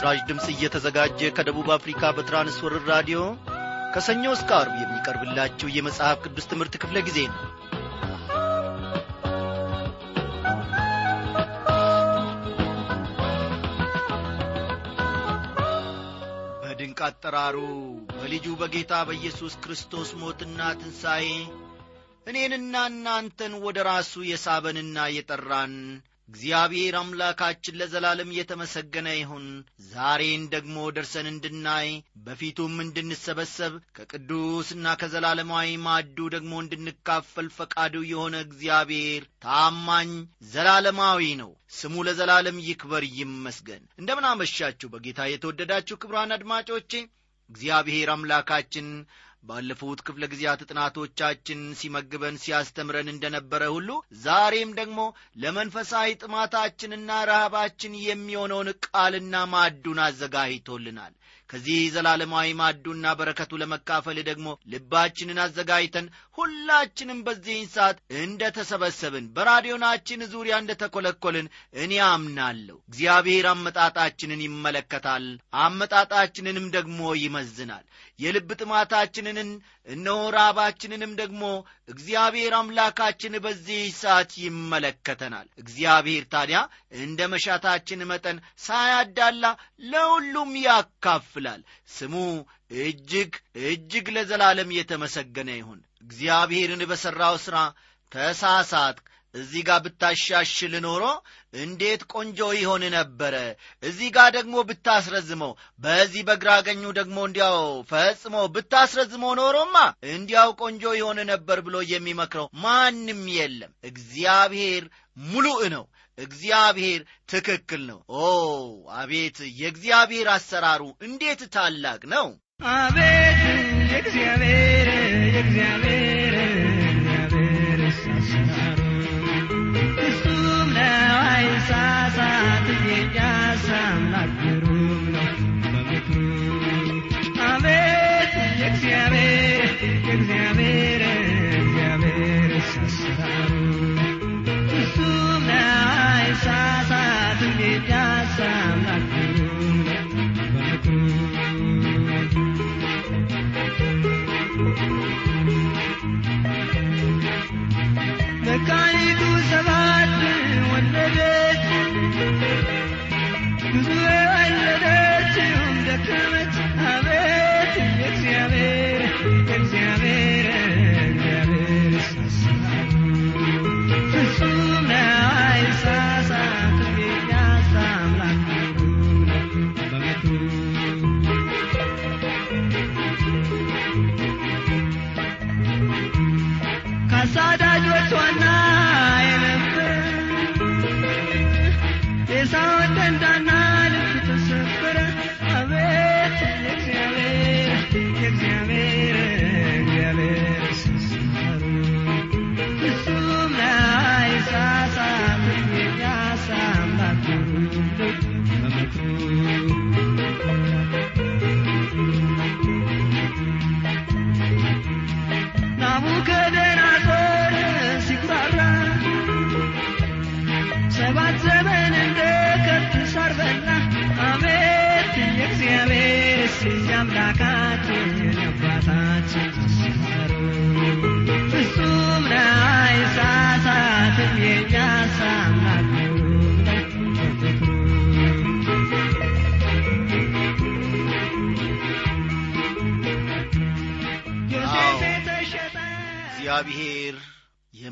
ይህ በምስራች ድምፅ እየተዘጋጀ ከደቡብ አፍሪካ በትራንስወርር ራዲዮ ከሰኞ እስከ አርብ የሚቀርብላችሁ የመጽሐፍ ቅዱስ ትምህርት ክፍለ ጊዜ ነው። በድንቅ አጠራሩ በልጁ በጌታ በኢየሱስ ክርስቶስ ሞትና ትንሣኤ እኔንና እናንተን ወደ ራሱ የሳበንና የጠራን እግዚአብሔር አምላካችን ለዘላለም የተመሰገነ ይሁን። ዛሬን ደግሞ ደርሰን እንድናይ በፊቱም እንድንሰበሰብ ከቅዱስና ከዘላለማዊ ማዱ ደግሞ እንድንካፈል ፈቃዱ የሆነ እግዚአብሔር ታማኝ ዘላለማዊ ነው። ስሙ ለዘላለም ይክበር ይመስገን። እንደምን አመሻችሁ በጌታ የተወደዳችሁ ክብራን አድማጮቼ እግዚአብሔር አምላካችን ባለፉት ክፍለ ጊዜያት ጥናቶቻችን ሲመግበን ሲያስተምረን እንደነበረ ሁሉ ዛሬም ደግሞ ለመንፈሳዊ ጥማታችንና ረሃባችን የሚሆነውን ቃልና ማዱን አዘጋጅቶልናል ከዚህ ዘላለማዊ ማዱና በረከቱ ለመካፈል ደግሞ ልባችንን አዘጋጅተን ሁላችንም በዚህን ሰዓት እንደ ተሰበሰብን በራዲዮናችን ዙሪያ እንደ ተኰለኰልን እኔ አምናለሁ። እግዚአብሔር አመጣጣችንን ይመለከታል አመጣጣችንንም ደግሞ ይመዝናል። የልብ ጥማታችንን እነሆ ራባችንንም ደግሞ እግዚአብሔር አምላካችን በዚህ ሰዓት ይመለከተናል። እግዚአብሔር ታዲያ እንደ መሻታችን መጠን ሳያዳላ ለሁሉም ያካፍላል ስሙ እጅግ እጅግ ለዘላለም የተመሰገነ ይሁን። እግዚአብሔርን በሠራው ሥራ ተሳሳትክ። እዚህ ጋር ብታሻሽል ኖሮ እንዴት ቆንጆ ይሆን ነበረ። እዚህ ጋር ደግሞ ብታስረዝመው በዚህ በግራገኙ ደግሞ እንዲያው ፈጽሞ ብታስረዝመው ኖሮማ እንዲያው ቆንጆ ይሆን ነበር ብሎ የሚመክረው ማንም የለም። እግዚአብሔር ሙሉእ ነው እግዚአብሔር ትክክል ነው። ኦ አቤት! የእግዚአብሔር አሰራሩ እንዴት ታላቅ ነው! አቤት! የእግዚአብሔር የእግዚአብሔር እግዚአብሔር አሰራሩ እሱም ነው አይሳሳት መካኒቱ ሰባት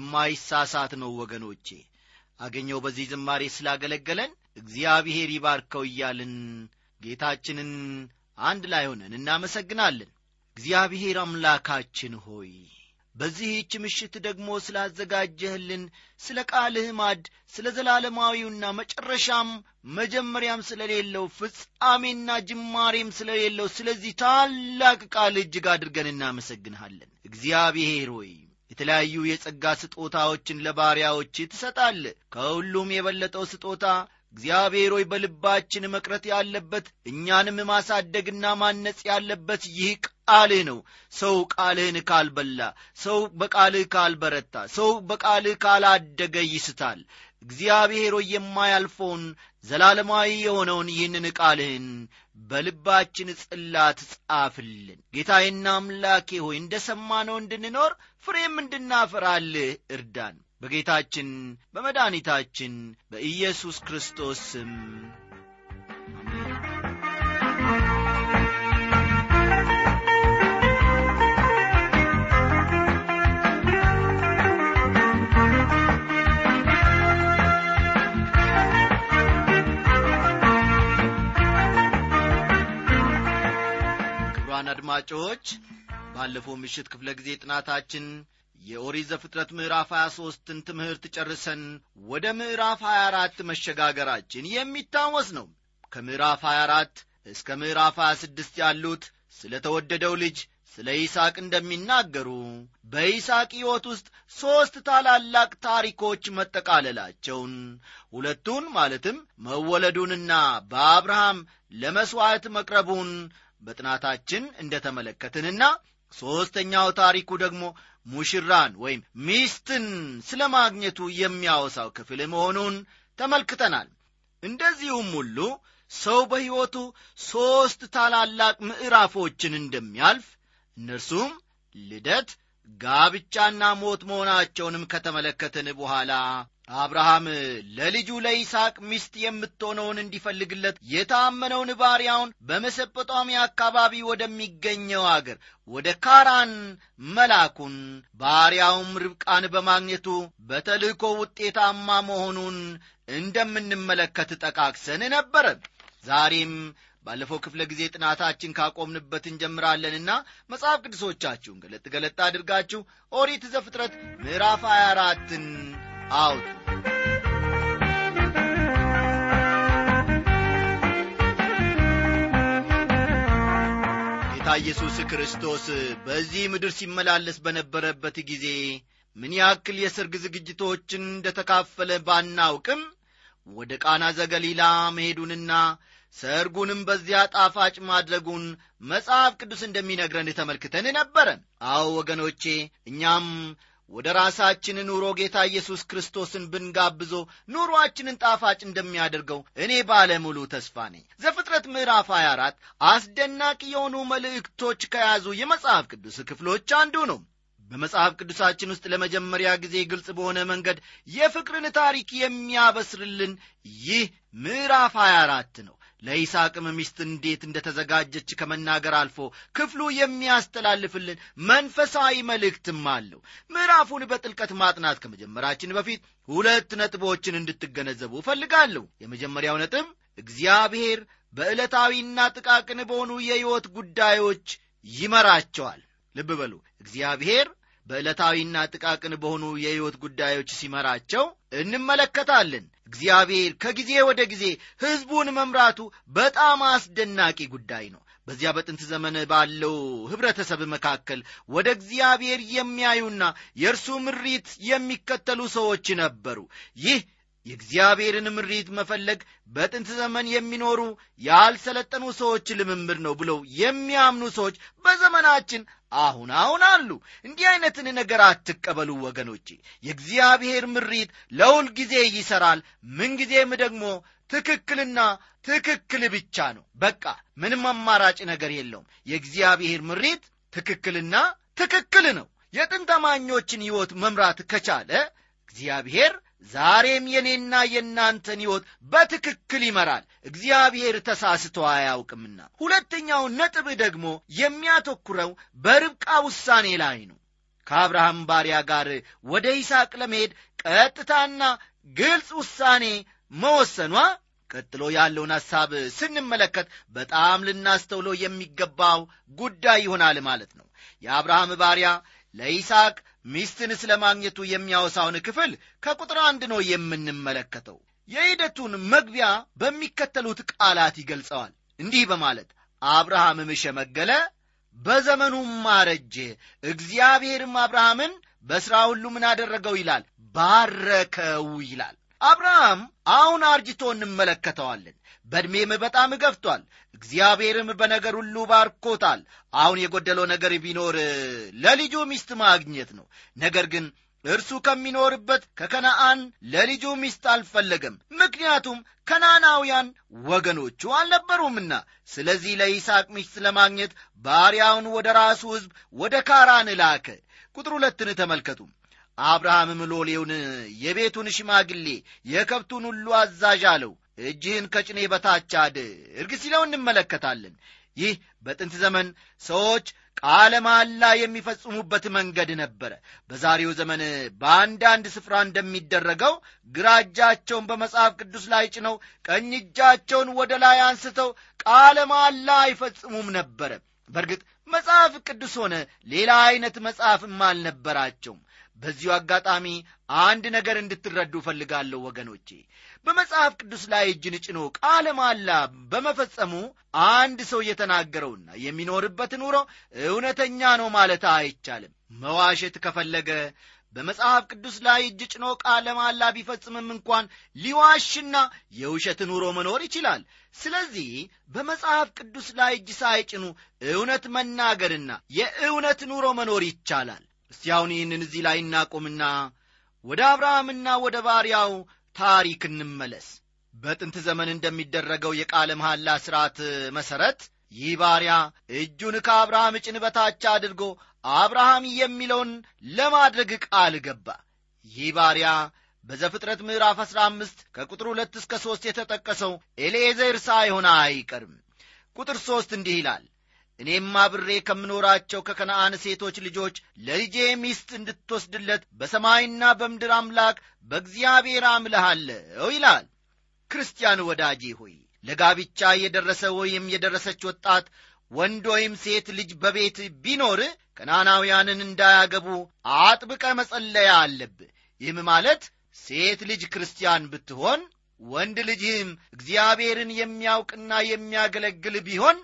የማይሳሳት ነው ወገኖቼ። አገኘው በዚህ ዝማሬ ስላገለገለን እግዚአብሔር ይባርከው እያልን ጌታችንን አንድ ላይ ሆነን እናመሰግናለን። እግዚአብሔር አምላካችን ሆይ በዚህች ምሽት ደግሞ ስላዘጋጀህልን ስለ ቃልህ ማድ ስለ ዘላለማዊውና መጨረሻም መጀመሪያም ስለሌለው ፍጻሜና ጅማሬም ስለሌለው ስለዚህ ታላቅ ቃል እጅግ አድርገን እናመሰግንሃለን። እግዚአብሔር ሆይ የተለያዩ የጸጋ ስጦታዎችን ለባሪያዎች ትሰጣል። ከሁሉም የበለጠው ስጦታ እግዚአብሔር ሆይ በልባችን መቅረት ያለበት እኛንም ማሳደግና ማነጽ ያለበት ይህ ቃልህ ነው። ሰው ቃልህን ካልበላ ሰው በቃልህ ካልበረታ ሰው በቃልህ ካላደገ ይስታል። እግዚአብሔር ሆይ የማያልፈውን ዘላለማዊ የሆነውን ይህንን ቃልህን በልባችን ጽላት ጻፍልን። ጌታዬና አምላኬ ሆይ እንደ ሰማነው እንድንኖር ፍሬም እንድናፈራልህ እርዳን። በጌታችን በመድኃኒታችን በኢየሱስ ክርስቶስ ስም አድማጮች ባለፈው ምሽት ክፍለ ጊዜ ጥናታችን የኦሪት ዘፍጥረት ምዕራፍ 23ን ትምህርት ጨርሰን ወደ ምዕራፍ 24 መሸጋገራችን የሚታወስ ነው። ከምዕራፍ 24 እስከ ምዕራፍ 26 ያሉት ስለ ተወደደው ልጅ ስለ ይስሐቅ እንደሚናገሩ በይስሐቅ ሕይወት ውስጥ ሦስት ታላላቅ ታሪኮች መጠቃለላቸውን ሁለቱን ማለትም መወለዱንና በአብርሃም ለመሥዋዕት መቅረቡን በጥናታችን እንደ ተመለከትንና ሦስተኛው ታሪኩ ደግሞ ሙሽራን ወይም ሚስትን ስለ ማግኘቱ የሚያወሳው ክፍል መሆኑን ተመልክተናል። እንደዚሁም ሁሉ ሰው በሕይወቱ ሦስት ታላላቅ ምዕራፎችን እንደሚያልፍ እነርሱም ልደት ጋብቻና ሞት መሆናቸውንም ከተመለከትን በኋላ አብርሃም ለልጁ ለይስሐቅ ሚስት የምትሆነውን እንዲፈልግለት የታመነውን ባሪያውን በመሰጶጣሚያ አካባቢ ወደሚገኘው አገር ወደ ካራን መላኩን ባሪያውም ርብቃን በማግኘቱ በተልእኮ ውጤታማ መሆኑን እንደምንመለከት ጠቃቅሰን ነበረ። ዛሬም ባለፈው ክፍለ ጊዜ ጥናታችን ካቆምንበት እንጀምራለንና መጽሐፍ ቅዱሶቻችሁን ገለጥ ገለጥ አድርጋችሁ ኦሪት ዘፍጥረት ምዕራፍ 24ን አውጡ ጌታ ኢየሱስ ክርስቶስ በዚህ ምድር ሲመላለስ በነበረበት ጊዜ ምን ያክል የሰርግ ዝግጅቶችን እንደ ተካፈለ ባናውቅም ወደ ቃና ዘገሊላ መሄዱንና ሰርጉንም በዚያ ጣፋጭ ማድረጉን መጽሐፍ ቅዱስ እንደሚነግረን ተመልክተን ነበረ አዎ ወገኖቼ እኛም ወደ ራሳችን ኑሮ ጌታ ኢየሱስ ክርስቶስን ብንጋብዞ ኑሮአችንን ጣፋጭ እንደሚያደርገው እኔ ባለሙሉ ተስፋ ነኝ። ዘፍጥረት ምዕራፍ 24 አስደናቂ የሆኑ መልእክቶች ከያዙ የመጽሐፍ ቅዱስ ክፍሎች አንዱ ነው። በመጽሐፍ ቅዱሳችን ውስጥ ለመጀመሪያ ጊዜ ግልጽ በሆነ መንገድ የፍቅርን ታሪክ የሚያበስርልን ይህ ምዕራፍ 24 ነው ለይስሐቅም ሚስት እንዴት እንደ ተዘጋጀች ከመናገር አልፎ ክፍሉ የሚያስተላልፍልን መንፈሳዊ መልእክትም አለው። ምዕራፉን በጥልቀት ማጥናት ከመጀመራችን በፊት ሁለት ነጥቦችን እንድትገነዘቡ እፈልጋለሁ። የመጀመሪያው ነጥብ እግዚአብሔር በዕለታዊና ጥቃቅን በሆኑ የሕይወት ጉዳዮች ይመራቸዋል። ልብ በሉ። እግዚአብሔር በዕለታዊና ጥቃቅን በሆኑ የሕይወት ጉዳዮች ሲመራቸው እንመለከታለን እግዚአብሔር ከጊዜ ወደ ጊዜ ሕዝቡን መምራቱ በጣም አስደናቂ ጉዳይ ነው። በዚያ በጥንት ዘመን ባለው ኅብረተሰብ መካከል ወደ እግዚአብሔር የሚያዩና የእርሱ ምሪት የሚከተሉ ሰዎች ነበሩ። ይህ የእግዚአብሔርን ምሪት መፈለግ በጥንት ዘመን የሚኖሩ ያልሰለጠኑ ሰዎች ልምምድ ነው ብለው የሚያምኑ ሰዎች በዘመናችን አሁን አሁን አሉ። እንዲህ አይነትን ነገር አትቀበሉ ወገኖቼ። የእግዚአብሔር ምሪት ለሁል ጊዜ ይሠራል ምንጊዜም ደግሞ ትክክልና ትክክል ብቻ ነው። በቃ ምንም አማራጭ ነገር የለውም። የእግዚአብሔር ምሪት ትክክልና ትክክል ነው። የጥንት አማኞችን ሕይወት መምራት ከቻለ እግዚአብሔር ዛሬም የኔና የእናንተን ሕይወት በትክክል ይመራል። እግዚአብሔር ተሳስቶ አያውቅምና ሁለተኛው ነጥብ ደግሞ የሚያተኩረው በርብቃ ውሳኔ ላይ ነው። ከአብርሃም ባሪያ ጋር ወደ ይስሐቅ ለመሄድ ቀጥታና ግልጽ ውሳኔ መወሰኗ ቀጥሎ ያለውን ሐሳብ ስንመለከት በጣም ልናስተውለው የሚገባው ጉዳይ ይሆናል ማለት ነው። የአብርሃም ባሪያ ለይስሐቅ ሚስትን ስለ ማግኘቱ የሚያወሳውን ክፍል ከቁጥር አንድ ነው የምንመለከተው። የሂደቱን መግቢያ በሚከተሉት ቃላት ይገልጸዋል። እንዲህ በማለት አብርሃምም ሸመገለ በዘመኑም አረጀ እግዚአብሔርም አብርሃምን በሥራ ሁሉ ምን አደረገው ይላል? ባረከው ይላል። አብርሃም አሁን አርጅቶ እንመለከተዋለን በዕድሜም በጣም ገፍቷል። እግዚአብሔርም በነገር ሁሉ ባርኮታል። አሁን የጎደለው ነገር ቢኖር ለልጁ ሚስት ማግኘት ነው። ነገር ግን እርሱ ከሚኖርበት ከከነአን ለልጁ ሚስት አልፈለገም። ምክንያቱም ከናናውያን ወገኖቹ አልነበሩምና። ስለዚህ ለይስሐቅ ሚስት ለማግኘት ባሪያውን ወደ ራሱ ሕዝብ ወደ ካራን ላከ። ቁጥር ሁለትን ተመልከቱ። አብርሃምም ሎሌውን የቤቱን ሽማግሌ የከብቱን ሁሉ አዛዥ አለው እጅህን ከጭኔ በታች አድርግ ሲለው እንመለከታለን። ይህ በጥንት ዘመን ሰዎች ቃለ መሐላ የሚፈጽሙበት መንገድ ነበረ። በዛሬው ዘመን በአንዳንድ ስፍራ እንደሚደረገው ግራ እጃቸውን በመጽሐፍ ቅዱስ ላይ ጭነው ቀኝ እጃቸውን ወደ ላይ አንስተው ቃለ መሐላ አይፈጽሙም ነበረ። በእርግጥ መጽሐፍ ቅዱስ ሆነ ሌላ ዐይነት መጽሐፍም አልነበራቸውም። በዚሁ አጋጣሚ አንድ ነገር እንድትረዱ እፈልጋለሁ ወገኖቼ በመጽሐፍ ቅዱስ ላይ እጅን ጭኖ ቃለ ማላ በመፈጸሙ አንድ ሰው የተናገረውና የሚኖርበት ኑሮ እውነተኛ ነው ማለት አይቻልም። መዋሸት ከፈለገ በመጽሐፍ ቅዱስ ላይ እጅ ጭኖ ቃለ ማላ ቢፈጽምም እንኳን ሊዋሽና የውሸት ኑሮ መኖር ይችላል። ስለዚህ በመጽሐፍ ቅዱስ ላይ እጅ ሳይጭኑ እውነት መናገርና የእውነት ኑሮ መኖር ይቻላል። እስቲ ይህንን እዚህ ላይ እናቁምና ወደ አብርሃምና ወደ ባሪያው ታሪክ እንመለስ። በጥንት ዘመን እንደሚደረገው የቃለ መሐላ ሥርዓት መሠረት ይህ ባሪያ እጁን ከአብርሃም ጭን በታች አድርጎ አብርሃም የሚለውን ለማድረግ ቃል ገባ። ይህ ባሪያ በዘፍጥረት ምዕራፍ 15 ከቁጥር ሁለት እስከ ሦስት የተጠቀሰው ኤሌዘር ሳይሆን አይቀርም። ቁጥር ሦስት እንዲህ ይላል እኔም አብሬ ከምኖራቸው ከከነአን ሴቶች ልጆች ለልጄ ሚስት እንድትወስድለት በሰማይና በምድር አምላክ በእግዚአብሔር አምልሃለሁ ይላል። ክርስቲያን ወዳጄ ሆይ ለጋብቻ የደረሰ ወይም የደረሰች ወጣት ወንድ ወይም ሴት ልጅ በቤት ቢኖር ከናናውያንን እንዳያገቡ አጥብቀ መጸለያ አለብህ። ይህም ማለት ሴት ልጅ ክርስቲያን ብትሆን ወንድ ልጅህም እግዚአብሔርን የሚያውቅና የሚያገለግል ቢሆን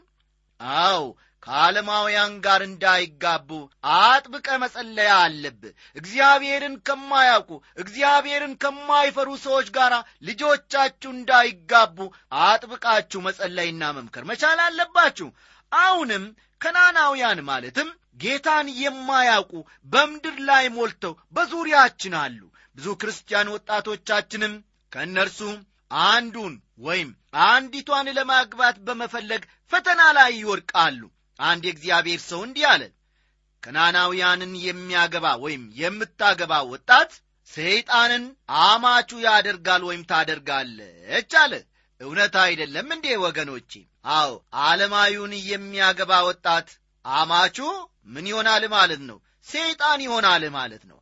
አው ከዓለማውያን ጋር እንዳይጋቡ አጥብቀ መጸለያ አለብህ እግዚአብሔርን ከማያውቁ እግዚአብሔርን ከማይፈሩ ሰዎች ጋር ልጆቻችሁ እንዳይጋቡ አጥብቃችሁ መጸለይና መምከር መቻል አለባችሁ። አሁንም ከናናውያን ማለትም ጌታን የማያውቁ በምድር ላይ ሞልተው በዙሪያችን አሉ። ብዙ ክርስቲያን ወጣቶቻችንም ከእነርሱ አንዱን ወይም አንዲቷን ለማግባት በመፈለግ ፈተና ላይ ይወድቃሉ። አንድ የእግዚአብሔር ሰው እንዲህ አለ ከናናውያንን የሚያገባ ወይም የምታገባ ወጣት ሰይጣንን አማቹ ያደርጋል ወይም ታደርጋለች አለ። እውነት አይደለም እንዴ ወገኖቼ? አዎ ዓለማዊውን የሚያገባ ወጣት አማቹ ምን ይሆናል ማለት ነው? ሰይጣን ይሆናል ማለት ነው።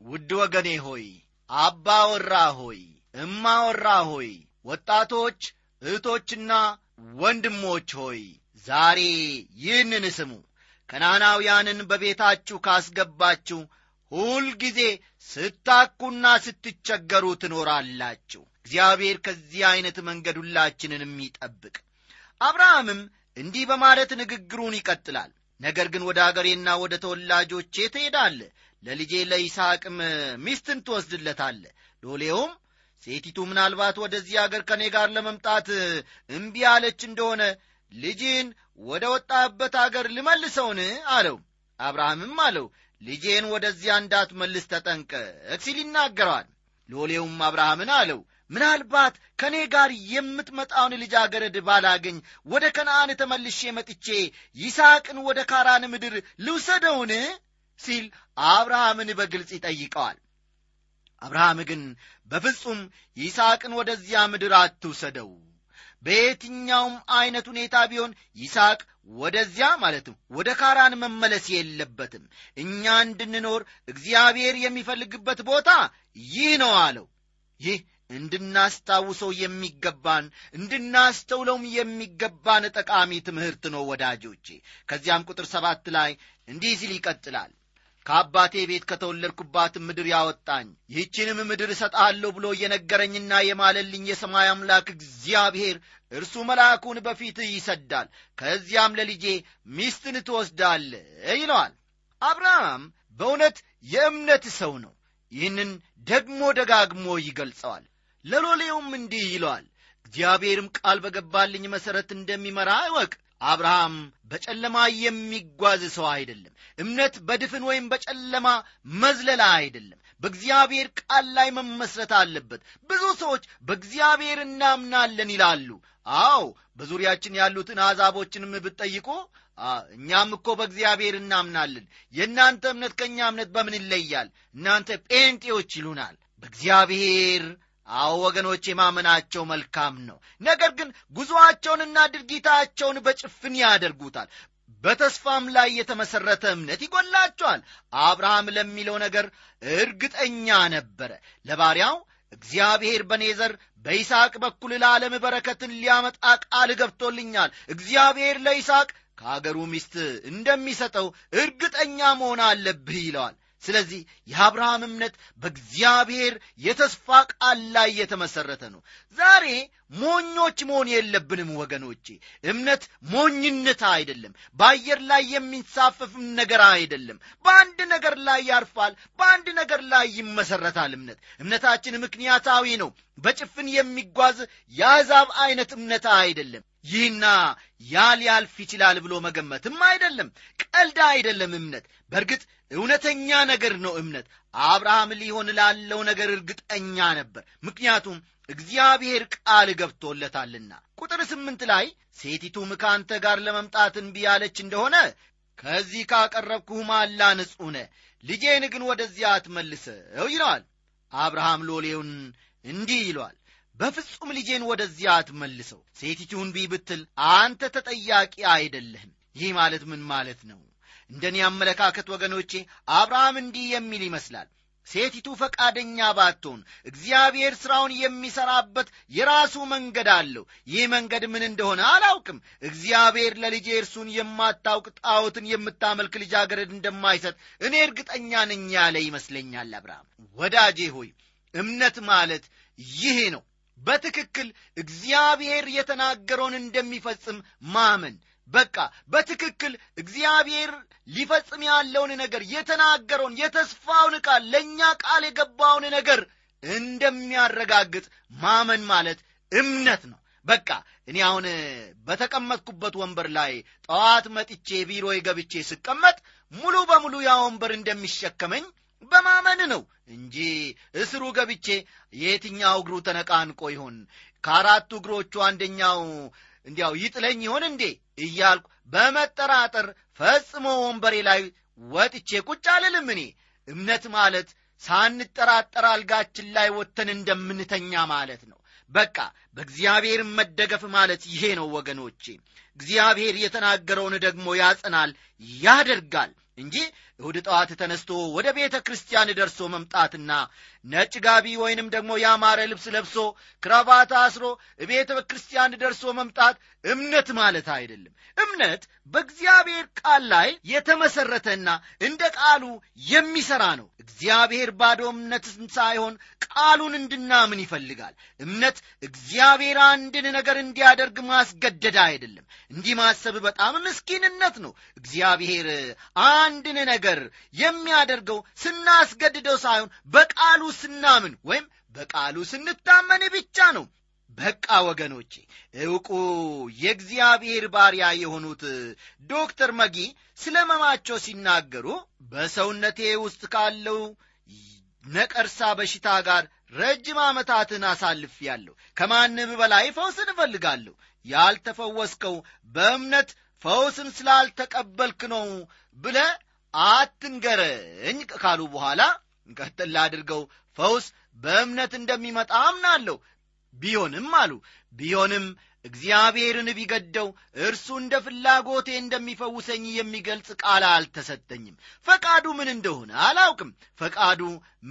ውድ ወገኔ ሆይ አባ ወራ ሆይ እማ ወራ ሆይ ወጣቶች እህቶችና ወንድሞች ሆይ ዛሬ ይህንን ስሙ። ከናናውያንን በቤታችሁ ካስገባችሁ ሁልጊዜ ስታኩና ስትቸገሩ ትኖራላችሁ። እግዚአብሔር ከዚህ ዐይነት መንገድ ሁላችንንም ይጠብቅ አብርሃምም እንዲህ በማለት ንግግሩን ይቀጥላል። ነገር ግን ወደ አገሬና ወደ ተወላጆቼ ትሄዳለ ለልጄ ለይስሐቅም ሚስትን ትወስድለታለ ሎሌውም ሴቲቱ ምናልባት ወደዚህ አገር ከእኔ ጋር ለመምጣት እምቢ አለች እንደሆነ ልጅን ወደ ወጣበት አገር ልመልሰውን? አለው። አብርሃምም አለው ልጄን ወደዚያ እንዳትመልስ ተጠንቀቅ ሲል ይናገረዋል ሎሌውም አብርሃምን አለው ምናልባት ከእኔ ጋር የምትመጣውን ልጃገረድ ባላገኝ ወደ ከነአን ተመልሼ መጥቼ ይስሐቅን ወደ ካራን ምድር ልውሰደውን? ሲል አብርሃምን በግልጽ ይጠይቀዋል አብርሃም ግን በፍጹም ይስሐቅን ወደዚያ ምድር አትውሰደው። በየትኛውም ዐይነት ሁኔታ ቢሆን ይስሐቅ ወደዚያ ማለትም ወደ ካራን መመለስ የለበትም። እኛ እንድንኖር እግዚአብሔር የሚፈልግበት ቦታ ይህ ነው አለው። ይህ እንድናስታውሰው የሚገባን እንድናስተውለውም የሚገባን ጠቃሚ ትምህርት ነው ወዳጆቼ። ከዚያም ቁጥር ሰባት ላይ እንዲህ ሲል ይቀጥላል ከአባቴ ቤት ከተወለድኩባትም ምድር ያወጣኝ። ይህችንም ምድር እሰጣለሁ ብሎ የነገረኝና የማለልኝ የሰማይ አምላክ እግዚአብሔር እርሱ መልአኩን በፊት ይሰዳል። ከዚያም ለልጄ ሚስትን ትወስዳለ ይለዋል። አብርሃም በእውነት የእምነት ሰው ነው። ይህንን ደግሞ ደጋግሞ ይገልጸዋል። ለሎሌውም እንዲህ ይለዋል እግዚአብሔርም ቃል በገባልኝ መሠረት እንደሚመራ እወቅ አብርሃም በጨለማ የሚጓዝ ሰው አይደለም። እምነት በድፍን ወይም በጨለማ መዝለላ አይደለም። በእግዚአብሔር ቃል ላይ መመስረት አለበት። ብዙ ሰዎች በእግዚአብሔር እናምናለን ይላሉ። አዎ በዙሪያችን ያሉትን አሕዛቦችንም ብትጠይቁ እኛም እኮ በእግዚአብሔር እናምናለን። የእናንተ እምነት ከእኛ እምነት በምን ይለያል? እናንተ ጴንጤዎች ይሉናል። በእግዚአብሔር አዎ ወገኖቼ ማመናቸው መልካም ነው። ነገር ግን ጉዞአቸውንና ድርጊታቸውን በጭፍን ያደርጉታል። በተስፋም ላይ የተመሠረተ እምነት ይጎላቸዋል። አብርሃም ለሚለው ነገር እርግጠኛ ነበረ። ለባሪያው እግዚአብሔር በኔ ዘር በኩል ለዓለም በረከትን ሊያመጣ ቃል ገብቶልኛል። እግዚአብሔር ለይስሐቅ ከአገሩ ሚስት እንደሚሰጠው እርግጠኛ መሆን አለብህ ይለዋል ስለዚህ የአብርሃም እምነት በእግዚአብሔር የተስፋ ቃል ላይ የተመሠረተ ነው። ዛሬ ሞኞች መሆን የለብንም ወገኖቼ። እምነት ሞኝነት አይደለም። በአየር ላይ የሚንሳፈፍም ነገር አይደለም። በአንድ ነገር ላይ ያርፋል በአንድ ነገር ላይ ይመሠረታል እምነት። እምነታችን ምክንያታዊ ነው። በጭፍን የሚጓዝ የአሕዛብ ዐይነት እምነት አይደለም ይህና ያ ሊያልፍ ይችላል ብሎ መገመትም አይደለም። ቀልድ አይደለም እምነት። በእርግጥ እውነተኛ ነገር ነው እምነት። አብርሃም ሊሆን ላለው ነገር እርግጠኛ ነበር። ምክንያቱም እግዚአብሔር ቃል ገብቶለታልና። ቁጥር ስምንት ላይ ሴቲቱም ከአንተ ጋር ለመምጣት ያለች እንደሆነ ከዚህ ካቀረብኩህ መሐላ ንጹሕ ነህ ልጄን ግን ወደዚያ አትመልሰው ይለዋል። አብርሃም ሎሌውን እንዲህ ይለዋል በፍጹም ልጄን ወደዚያ አትመልሰው። ሴቲቱን ቢ ብትል አንተ ተጠያቂ አይደለህም። ይህ ማለት ምን ማለት ነው? እንደ እኔ አመለካከት ወገኖቼ አብርሃም እንዲህ የሚል ይመስላል። ሴቲቱ ፈቃደኛ ባትሆን እግዚአብሔር ሥራውን የሚሠራበት የራሱ መንገድ አለው። ይህ መንገድ ምን እንደሆነ አላውቅም። እግዚአብሔር ለልጄ እርሱን የማታውቅ ጣዖትን የምታመልክ ልጃገረድ እንደማይሰጥ እኔ እርግጠኛ ነኝ ያለ ይመስለኛል አብርሃም። ወዳጄ ሆይ እምነት ማለት ይህ ነው በትክክል እግዚአብሔር የተናገረውን እንደሚፈጽም ማመን። በቃ በትክክል እግዚአብሔር ሊፈጽም ያለውን ነገር የተናገረውን የተስፋውን ቃል ለእኛ ቃል የገባውን ነገር እንደሚያረጋግጥ ማመን ማለት እምነት ነው። በቃ እኔ አሁን በተቀመጥኩበት ወንበር ላይ ጠዋት መጥቼ ቢሮ ገብቼ ስቀመጥ ሙሉ በሙሉ ያ ወንበር እንደሚሸከመኝ በማመን ነው እንጂ እስሩ ገብቼ የትኛው እግሩ ተነቃንቆ ይሆን ከአራቱ እግሮቹ አንደኛው እንዲያው ይጥለኝ ይሆን እንዴ? እያልኩ በመጠራጠር ፈጽሞ ወንበሬ ላይ ወጥቼ ቁጭ አልልም እኔ። እምነት ማለት ሳንጠራጠር አልጋችን ላይ ወጥተን እንደምንተኛ ማለት ነው። በቃ በእግዚአብሔር መደገፍ ማለት ይሄ ነው ወገኖቼ። እግዚአብሔር የተናገረውን ደግሞ ያጸናል ያደርጋል እንጂ እሁድ ጠዋት ተነስቶ ወደ ቤተ ክርስቲያን ደርሶ መምጣትና ነጭ ጋቢ ወይንም ደግሞ ያማረ ልብስ ለብሶ ክራባት አስሮ ቤተ ክርስቲያን ደርሶ መምጣት እምነት ማለት አይደለም። እምነት በእግዚአብሔር ቃል ላይ የተመሠረተና እንደ ቃሉ የሚሠራ ነው። እግዚአብሔር ባዶ እምነትን ሳይሆን ቃሉን እንድናምን ይፈልጋል። እምነት እግዚአብሔር አንድን ነገር እንዲያደርግ ማስገደድ አይደለም። እንዲህ ማሰብ በጣም ምስኪንነት ነው። እግዚአብሔር አንድን ነገር የሚያደርገው ስናስገድደው ሳይሆን በቃሉ ስናምን ወይም በቃሉ ስንታመን ብቻ ነው በቃ ወገኖቼ ዕውቁ የእግዚአብሔር ባሪያ የሆኑት ዶክተር መጊ ስለ መማቸው ሲናገሩ በሰውነቴ ውስጥ ካለው ነቀርሳ በሽታ ጋር ረጅም ዓመታትን አሳልፌአለሁ ከማንም በላይ ፈውስን እፈልጋለሁ። ያልተፈወስከው በእምነት ፈውስን ስላልተቀበልክ ነው ብለ አትንገረኝ ካሉ በኋላ ቀጥል አድርገው ፈውስ በእምነት እንደሚመጣ አምናለሁ ቢሆንም አሉ። ቢሆንም እግዚአብሔርን ቢገደው እርሱ እንደ ፍላጎቴ እንደሚፈውሰኝ የሚገልጽ ቃል አልተሰጠኝም። ፈቃዱ ምን እንደሆነ አላውቅም። ፈቃዱ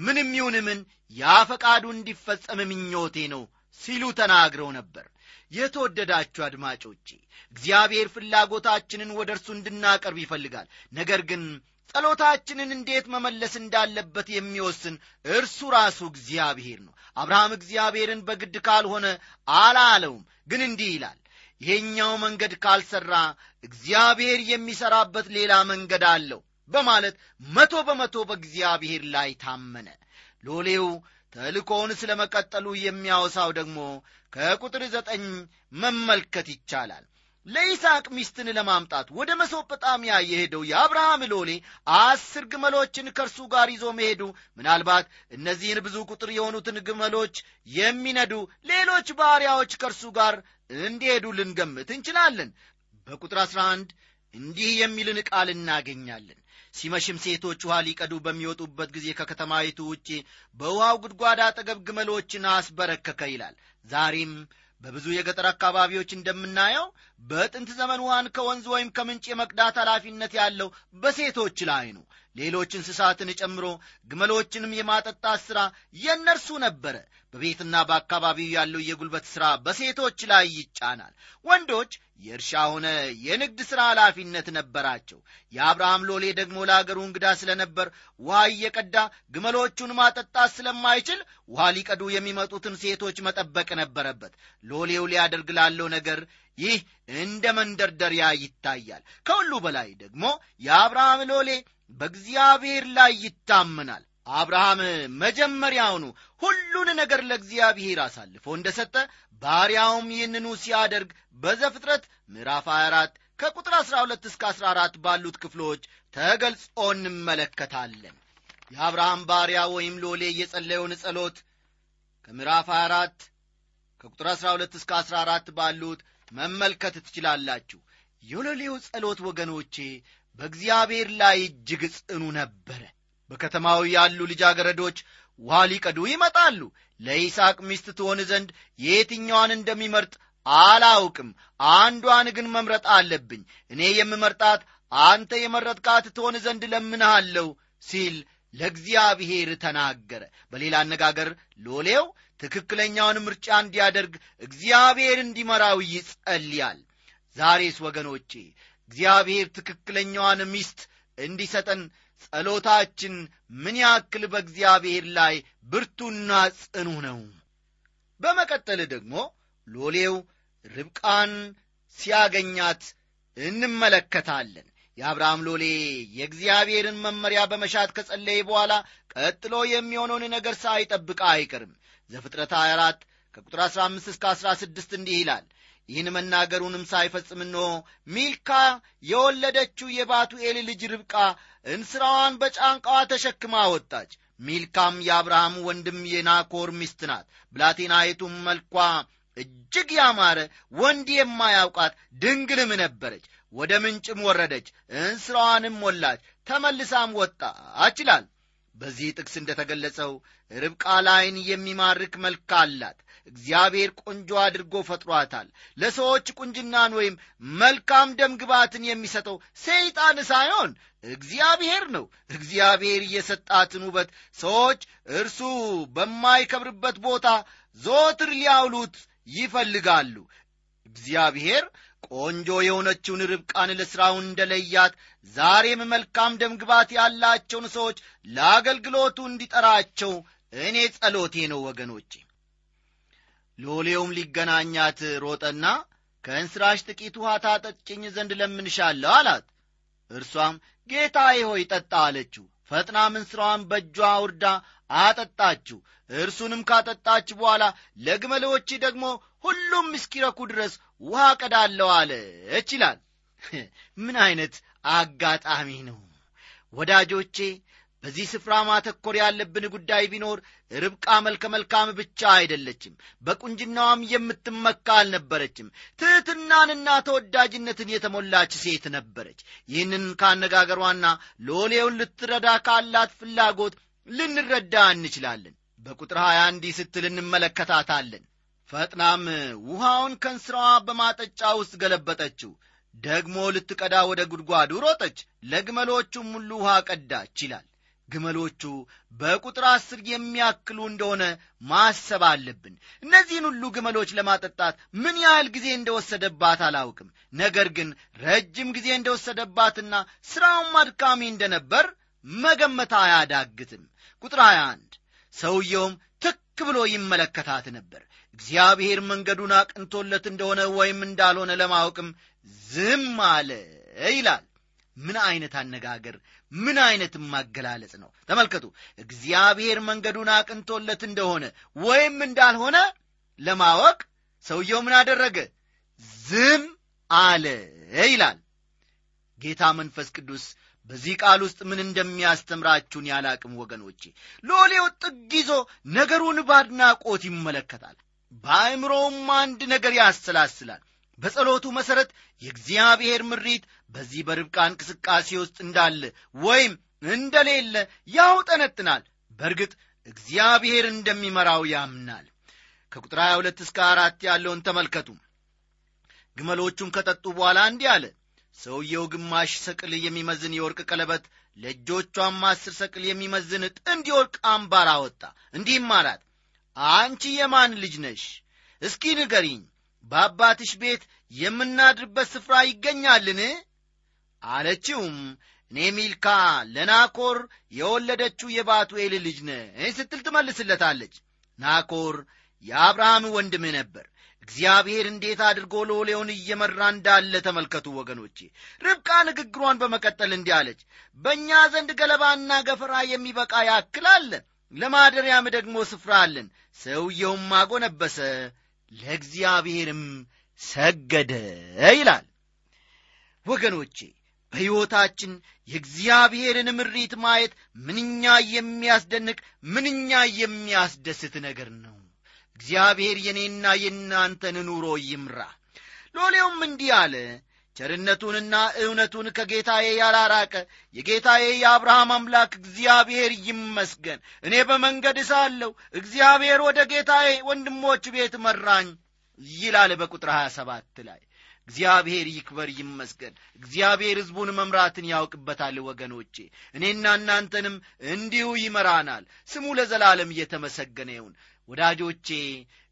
ምንም ይሁን ምን ያ ፈቃዱ እንዲፈጸም ምኞቴ ነው ሲሉ ተናግረው ነበር። የተወደዳችሁ አድማጮቼ እግዚአብሔር ፍላጎታችንን ወደ እርሱ እንድናቀርብ ይፈልጋል። ነገር ግን ጸሎታችንን እንዴት መመለስ እንዳለበት የሚወስን እርሱ ራሱ እግዚአብሔር ነው። አብርሃም እግዚአብሔርን በግድ ካልሆነ አላለውም። ግን እንዲህ ይላል ይሄኛው መንገድ ካልሠራ እግዚአብሔር የሚሠራበት ሌላ መንገድ አለው በማለት መቶ በመቶ በእግዚአብሔር ላይ ታመነ። ሎሌው ተልኮውን ስለ መቀጠሉ የሚያወሳው ደግሞ ከቁጥር ዘጠኝ መመልከት ይቻላል ለይስሐቅ ሚስትን ለማምጣት ወደ መሶጵጣሚያ የሄደው የአብርሃም ሎሌ አስር ግመሎችን ከእርሱ ጋር ይዞ መሄዱ። ምናልባት እነዚህን ብዙ ቁጥር የሆኑትን ግመሎች የሚነዱ ሌሎች ባሪያዎች ከእርሱ ጋር እንዲሄዱ ልንገምት እንችላለን። በቁጥር 11 እንዲህ የሚልን ቃል እናገኛለን። ሲመሽም ሴቶች ውሃ ሊቀዱ በሚወጡበት ጊዜ ከከተማይቱ ውጪ በውሃው ጉድጓድ አጠገብ ግመሎችን አስበረከከ ይላል። ዛሬም በብዙ የገጠር አካባቢዎች እንደምናየው በጥንት ዘመን ውሃን ከወንዝ ወይም ከምንጭ የመቅዳት ኃላፊነት ያለው በሴቶች ላይ ነው። ሌሎች እንስሳትን ጨምሮ ግመሎችንም የማጠጣት ሥራ የእነርሱ ነበረ። በቤትና በአካባቢው ያለው የጉልበት ሥራ በሴቶች ላይ ይጫናል። ወንዶች የእርሻ ሆነ የንግድ ሥራ ኃላፊነት ነበራቸው። የአብርሃም ሎሌ ደግሞ ለአገሩ እንግዳ ስለነበር ውሃ እየቀዳ ግመሎቹን ማጠጣት ስለማይችል ውሃ ሊቀዱ የሚመጡትን ሴቶች መጠበቅ ነበረበት። ሎሌው ሊያደርግ ላለው ነገር ይህ እንደ መንደርደሪያ ይታያል። ከሁሉ በላይ ደግሞ የአብርሃም ሎሌ በእግዚአብሔር ላይ ይታመናል። አብርሃም መጀመሪያውኑ ሁሉን ነገር ለእግዚአብሔር አሳልፎ እንደ ሰጠ ባሪያውም ይህንኑ ሲያደርግ በዘፍጥረት ምዕራፍ 24 ከቁጥር 12 እስከ 14 ባሉት ክፍሎች ተገልጾ እንመለከታለን። የአብርሃም ባሪያ ወይም ሎሌ የጸለየውን ጸሎት ከምዕራፍ 24 ከቁጥር 12 እስከ 14 ባሉት መመልከት ትችላላችሁ። የሎሌው ጸሎት ወገኖቼ በእግዚአብሔር ላይ እጅግ ጽኑ ነበረ። በከተማው ያሉ ልጃገረዶች ውሃ ሊቀዱ ይመጣሉ። ለይስሐቅ ሚስት ትሆን ዘንድ የትኛዋን እንደሚመርጥ አላውቅም። አንዷን ግን መምረጥ አለብኝ። እኔ የምመርጣት አንተ የመረጥካት ትሆን ዘንድ ለምንሃለሁ ሲል ለእግዚአብሔር ተናገረ። በሌላ አነጋገር ሎሌው ትክክለኛውን ምርጫ እንዲያደርግ እግዚአብሔር እንዲመራው ይጸልያል። ዛሬስ ወገኖቼ እግዚአብሔር ትክክለኛዋን ሚስት እንዲሰጠን ጸሎታችን ምን ያክል በእግዚአብሔር ላይ ብርቱና ጽኑ ነው! በመቀጠል ደግሞ ሎሌው ርብቃን ሲያገኛት እንመለከታለን የአብርሃም ሎሌ የእግዚአብሔርን መመሪያ በመሻት ከጸለየ በኋላ ቀጥሎ የሚሆነውን ነገር ሳይጠብቅ አይቀርም። ዘፍጥረት 24 ከቁጥር 15 እስከ 16 እንዲህ ይላል። ይህን መናገሩንም ሳይፈጽም ሚልካ የወለደችው የባቱኤል ልጅ ርብቃ እንስራዋን በጫንቃዋ ተሸክማ ወጣች። ሚልካም የአብርሃም ወንድም የናኮር ሚስት ናት። ብላቴናይቱም መልኳ እጅግ ያማረ ወንድ የማያውቃት ድንግልም ነበረች ወደ ምንጭም ወረደች እንስራዋንም ሞላች ተመልሳም ወጣች ይላል። በዚህ ጥቅስ እንደ ተገለጸው ርብቃ ላይን የሚማርክ መልክ አላት። እግዚአብሔር ቆንጆ አድርጎ ፈጥሯታል። ለሰዎች ቁንጅናን ወይም መልካም ደም ግባትን የሚሰጠው ሰይጣን ሳይሆን እግዚአብሔር ነው። እግዚአብሔር የሰጣትን ውበት ሰዎች እርሱ በማይከብርበት ቦታ ዞትር ሊያውሉት ይፈልጋሉ። እግዚአብሔር ቆንጆ የሆነችውን ርብቃን ለሥራው እንደለያት ዛሬም መልካም ደም ግባት ያላቸውን ሰዎች ለአገልግሎቱ እንዲጠራቸው እኔ ጸሎቴ ነው ወገኖቼ። ሎሌውም ሊገናኛት ሮጠና ከእንስራሽ ጥቂት ውሃ ታጠጭኝ ዘንድ ለምንሻለሁ አላት። እርሷም ጌታዬ ሆይ ጠጣ አለችው። ፈጥናም እንስራዋን በእጇ ውርዳ አጠጣችው እርሱንም ካጠጣች በኋላ ለግመሎች ደግሞ ሁሉም እስኪረኩ ድረስ ውሃ ቀዳለሁ አለች ይላል። ምን ዐይነት አጋጣሚ ነው? ወዳጆቼ በዚህ ስፍራ ማተኮር ያለብን ጉዳይ ቢኖር ርብቃ መልከ መልካም ብቻ አይደለችም። በቁንጅናዋም የምትመካ አልነበረችም። ትሕትናንና ተወዳጅነትን የተሞላች ሴት ነበረች። ይህንን ካነጋገሯና ሎሌውን ልትረዳ ካላት ፍላጎት ልንረዳ እንችላለን። በቁጥር ሀያ እንዲህ ስትል እንመለከታታለን። ፈጥናም ውሃውን ከንስራዋ በማጠጫ ውስጥ ገለበጠችው። ደግሞ ልትቀዳ ወደ ጉድጓዱ ሮጠች። ለግመሎቹም ሁሉ ውሃ ቀዳች ይላል። ግመሎቹ በቁጥር አስር የሚያክሉ እንደሆነ ማሰብ አለብን። እነዚህን ሁሉ ግመሎች ለማጠጣት ምን ያህል ጊዜ እንደወሰደባት አላውቅም። ነገር ግን ረጅም ጊዜ እንደወሰደባትና ሥራውም አድካሚ እንደነበር መገመት አያዳግትም። ቁጥር 21 ሰውየውም ትክ ብሎ ይመለከታት ነበር። እግዚአብሔር መንገዱን አቅንቶለት እንደሆነ ወይም እንዳልሆነ ለማወቅም ዝም አለ ይላል። ምን አይነት አነጋገር? ምን አይነት ማገላለጽ ነው? ተመልከቱ። እግዚአብሔር መንገዱን አቅንቶለት እንደሆነ ወይም እንዳልሆነ ለማወቅ ሰውየው ምን አደረገ? ዝም አለ ይላል። ጌታ መንፈስ ቅዱስ በዚህ ቃል ውስጥ ምን እንደሚያስተምራችሁን ያላቅም ወገኖቼ። ሎሌው ጥግ ይዞ ነገሩን ባድናቆት ይመለከታል። በአእምሮውም አንድ ነገር ያሰላስላል። በጸሎቱ መሠረት የእግዚአብሔር ምሪት በዚህ በርብቃ እንቅስቃሴ ውስጥ እንዳለ ወይም እንደሌለ ያውጠነጥናል በእርግጥ እግዚአብሔር እንደሚመራው ያምናል። ከቁጥር 22 እስከ አራት ያለውን ተመልከቱ። ግመሎቹን ከጠጡ በኋላ እንዲህ አለ ሰውየው ግማሽ ሰቅል የሚመዝን የወርቅ ቀለበት ለእጆቿም አስር ሰቅል የሚመዝን ጥንድ የወርቅ አምባር አወጣ። እንዲህም አላት አንቺ የማን ልጅ ነሽ? እስኪ ንገሪኝ በአባትሽ ቤት የምናድርበት ስፍራ ይገኛልን? አለችውም እኔ ሚልካ ለናኮር የወለደችው የባቱኤል ልጅ ነኝ ስትል ትመልስለታለች። ናኮር የአብርሃም ወንድምህ ነበር እግዚአብሔር እንዴት አድርጎ ሎሌውን እየመራ እንዳለ ተመልከቱ ወገኖቼ። ርብቃ ንግግሯን በመቀጠል እንዲህ አለች። በእኛ ዘንድ ገለባና ገፈራ የሚበቃ ያክል አለ ለማደሪያም ደግሞ ስፍራ አለን። ሰውየውም አጎነበሰ ለእግዚአብሔርም ሰገደ ይላል። ወገኖቼ በሕይወታችን የእግዚአብሔርን ምሪት ማየት ምንኛ የሚያስደንቅ ምንኛ የሚያስደስት ነገር ነው እግዚአብሔር የኔና የእናንተን ኑሮ ይምራ። ሎሌውም እንዲህ አለ። ቸርነቱንና እውነቱን ከጌታዬ ያላራቀ የጌታዬ የአብርሃም አምላክ እግዚአብሔር ይመስገን። እኔ በመንገድ ሳለሁ እግዚአብሔር ወደ ጌታዬ ወንድሞች ቤት መራኝ ይላል በቁጥር 27 ላይ። እግዚአብሔር ይክበር ይመስገን። እግዚአብሔር ሕዝቡን መምራትን ያውቅበታል ወገኖቼ። እኔና እናንተንም እንዲሁ ይመራናል። ስሙ ለዘላለም እየተመሰገነ ይሁን ወዳጆቼ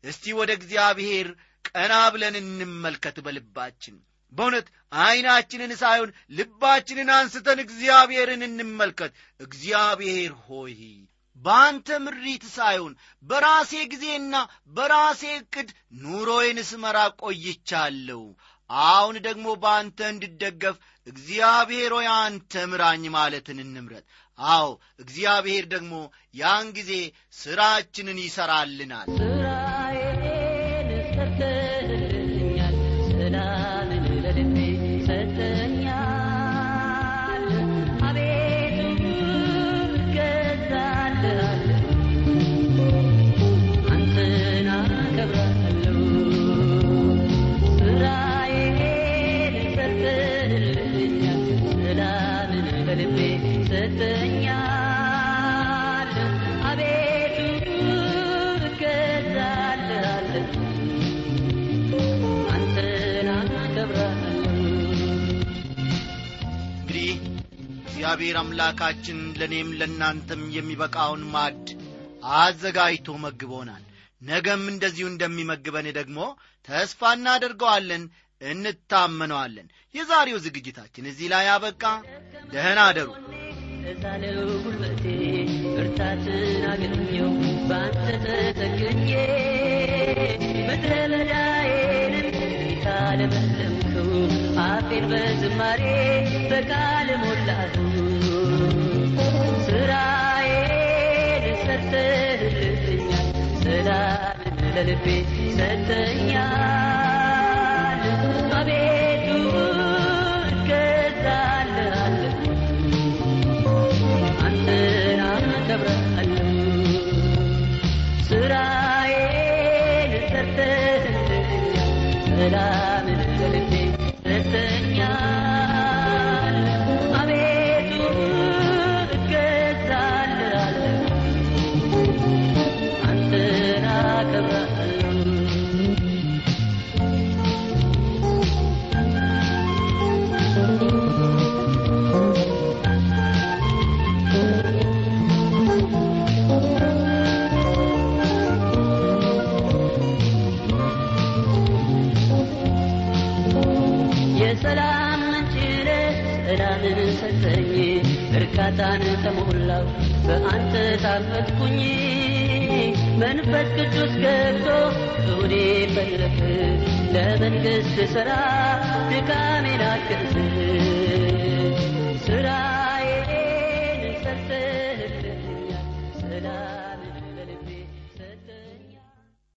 እስቲ ወደ እግዚአብሔር ቀና ብለን እንመልከት በልባችን። በእውነት ዐይናችንን ሳይሆን ልባችንን አንስተን እግዚአብሔርን እንመልከት። እግዚአብሔር ሆይ በአንተ ምሪት ሳይሆን በራሴ ጊዜና በራሴ ዕቅድ ኑሮዬን ስመራ ቆይቻለሁ። አሁን ደግሞ በአንተ እንድደገፍ እግዚአብሔር ሆይ አንተ ምራኝ ማለትን እንምረት አዎ እግዚአብሔር ደግሞ ያን ጊዜ ሥራችንን ይሠራልናል እግዚአብሔር አምላካችን ለእኔም ለእናንተም የሚበቃውን ማድ አዘጋጅቶ መግቦናል። ነገም እንደዚሁ እንደሚመግበን ደግሞ ተስፋ እናደርገዋለን እንታመነዋለን። የዛሬው ዝግጅታችን እዚህ ላይ አበቃ። ደህና አደሩ። ጉልበቴ ብርታትን አገኘው በአንተ ተተክኜ ምድረ በዳዬንም ለመለምከው አፌን በዝማሬ በቃል ሞላሁ ስራዬን ሰርተህልኛል ሰላምን ለልቤ ሰጥተኛል። አቤቱ እገዛልሃለሁ አንተን ስራዬን ሰርተህልኛል ሰላምን